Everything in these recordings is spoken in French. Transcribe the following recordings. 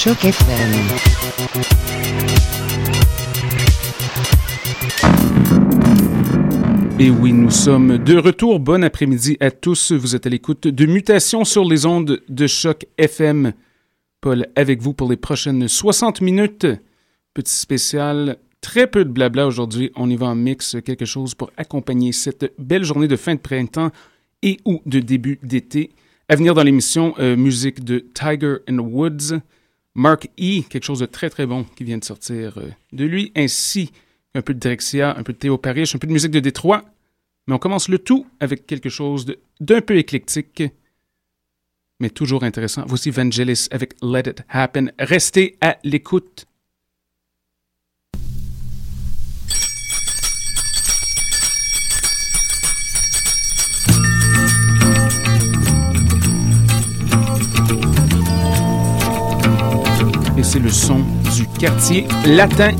choc FM. Et oui, nous sommes de retour. Bon après-midi à tous. Vous êtes à l'écoute de Mutation sur les ondes de choc FM. Paul avec vous pour les prochaines 60 minutes. Petit spécial, très peu de blabla aujourd'hui. On y va en mix quelque chose pour accompagner cette belle journée de fin de printemps et ou de début d'été. À venir dans l'émission, euh, musique de Tiger and Woods. Mark E, quelque chose de très très bon qui vient de sortir euh, de lui, ainsi un peu de Drexia, un peu de Théo Parrish, un peu de musique de Détroit. Mais on commence le tout avec quelque chose d'un peu éclectique, mais toujours intéressant. Voici Vangelis avec Let It Happen. Restez à l'écoute. C'est le son du quartier latin.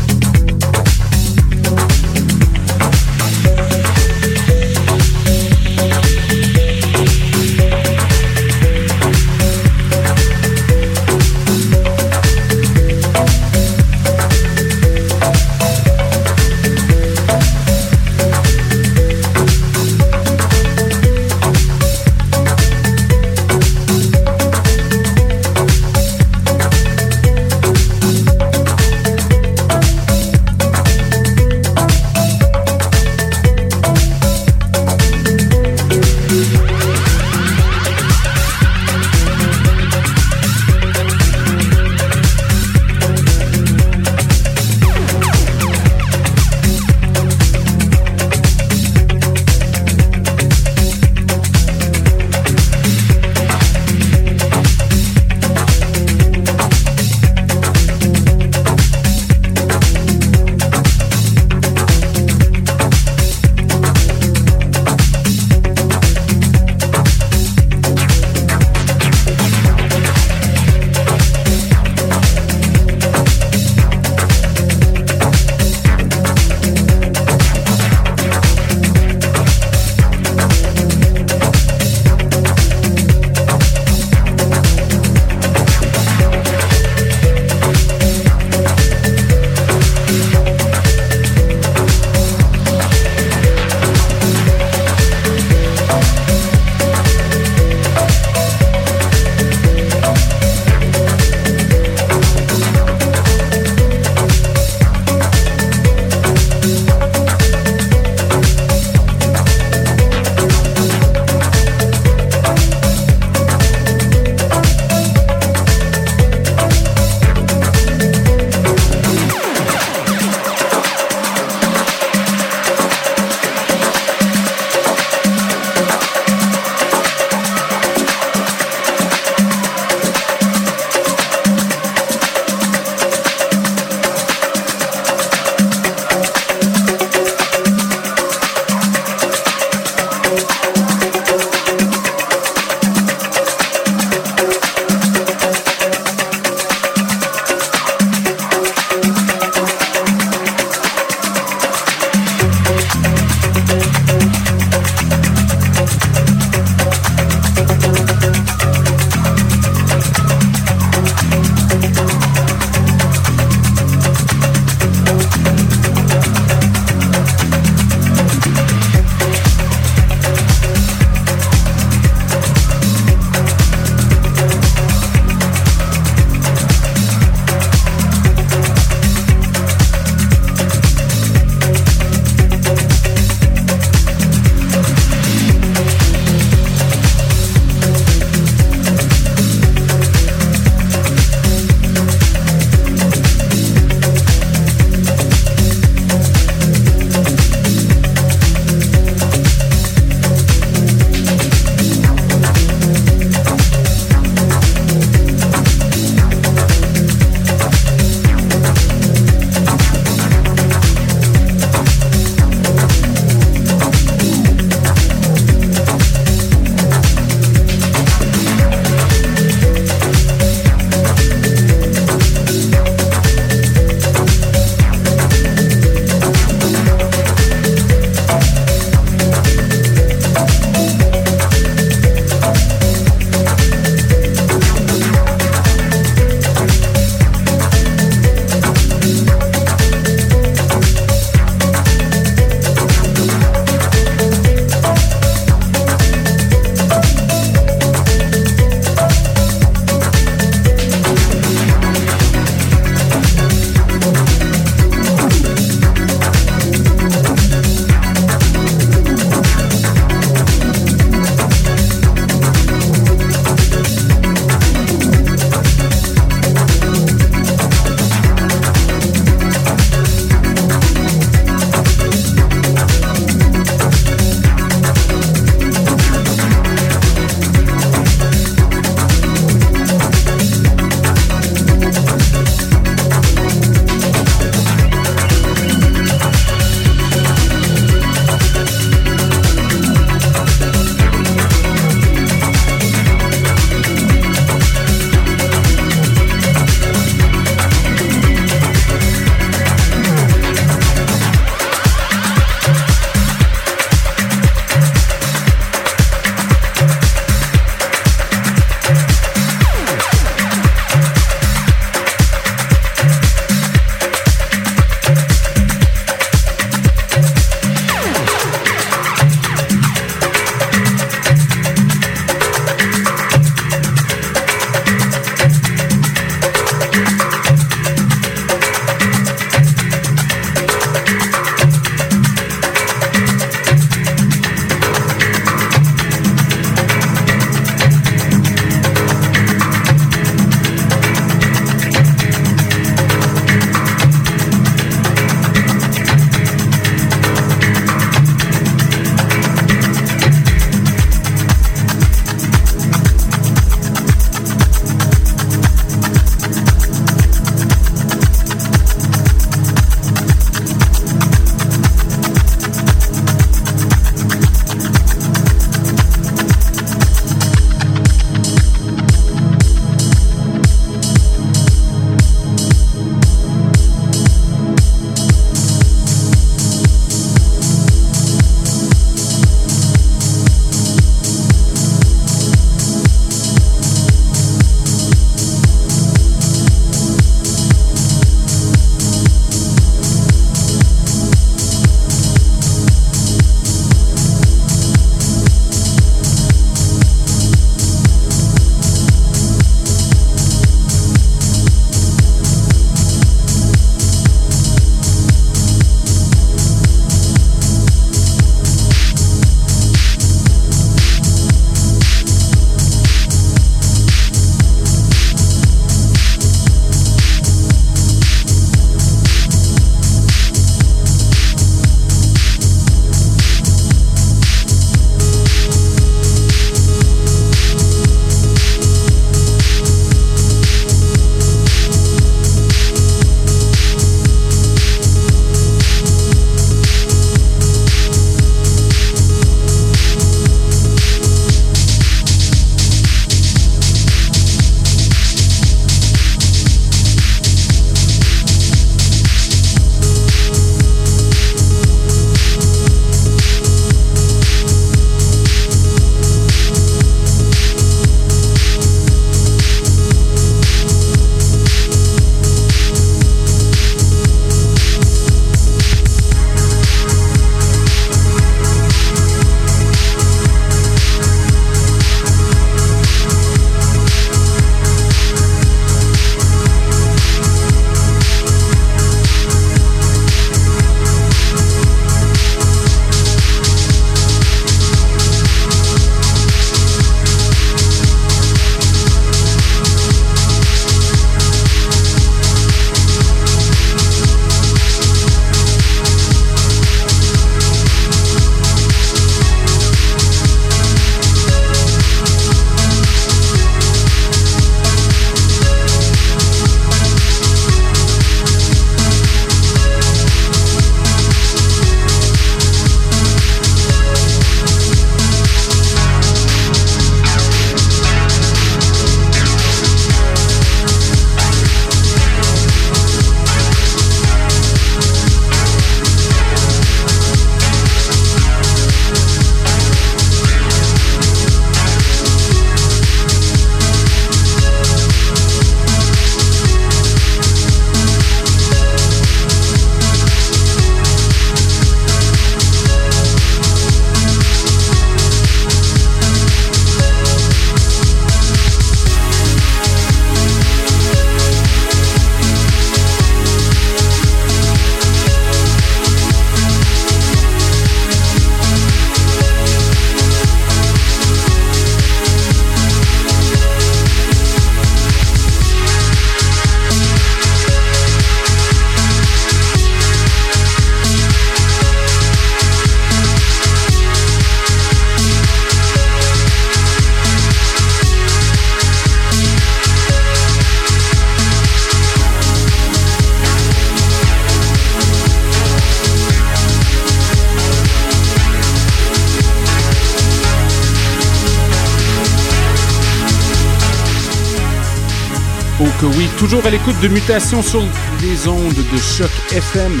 Toujours à l'écoute de Mutation sur les ondes de choc FM.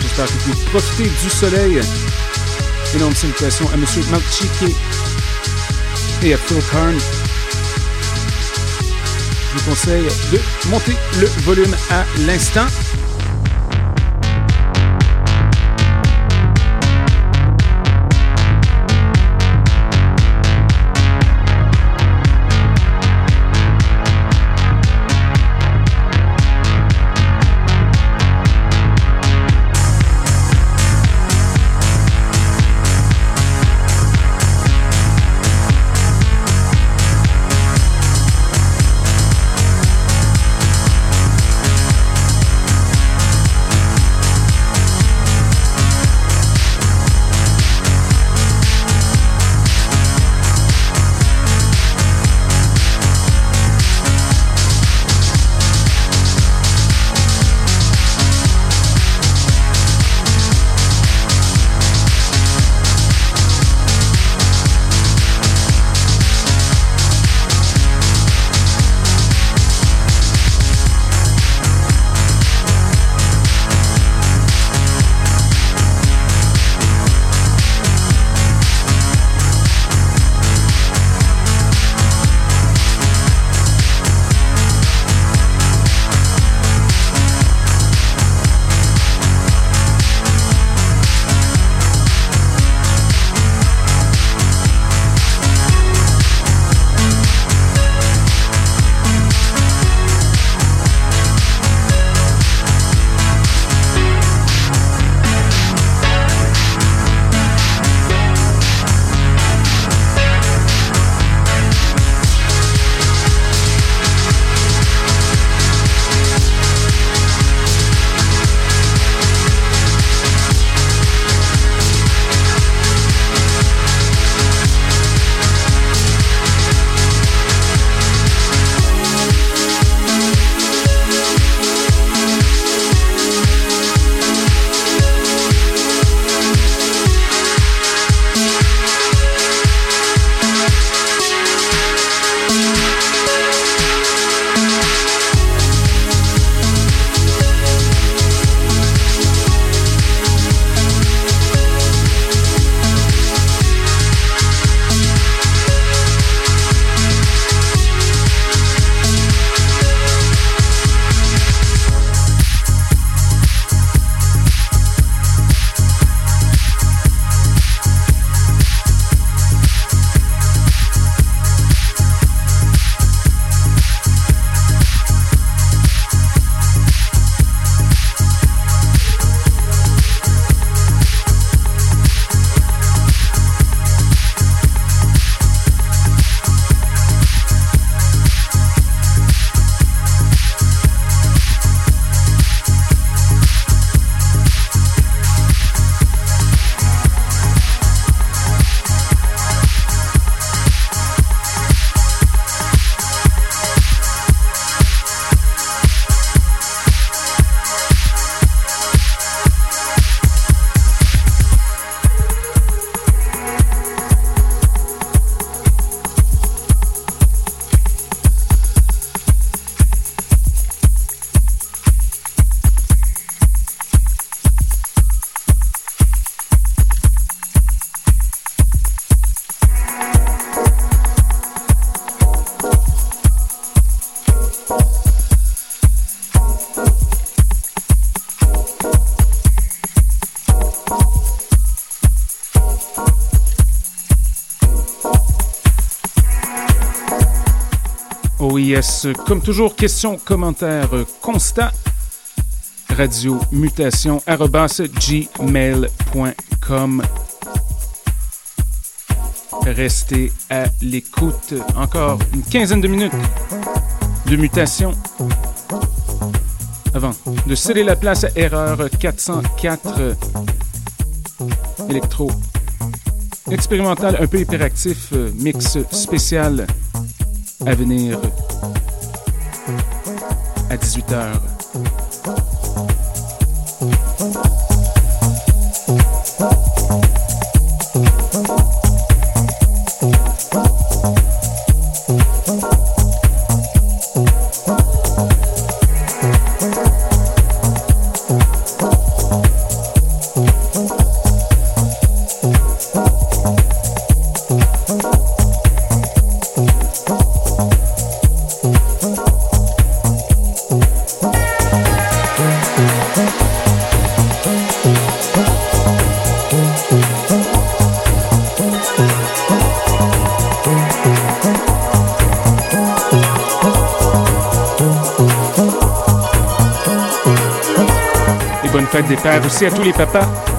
J'espère que vous profitez du soleil. Énorme salutations à M. Malchiki et à Phil Karn. Je vous conseille de monter le volume à l'instant. Comme toujours, questions, commentaires, constats. Radio mutation gmail.com. Restez à l'écoute. Encore une quinzaine de minutes de mutation avant de céder la place à Erreur 404 électro expérimental un peu hyperactif mix spécial à venir à 18h. Aussi à tous les papas.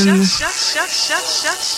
Shut, shut, shut, shut, shut.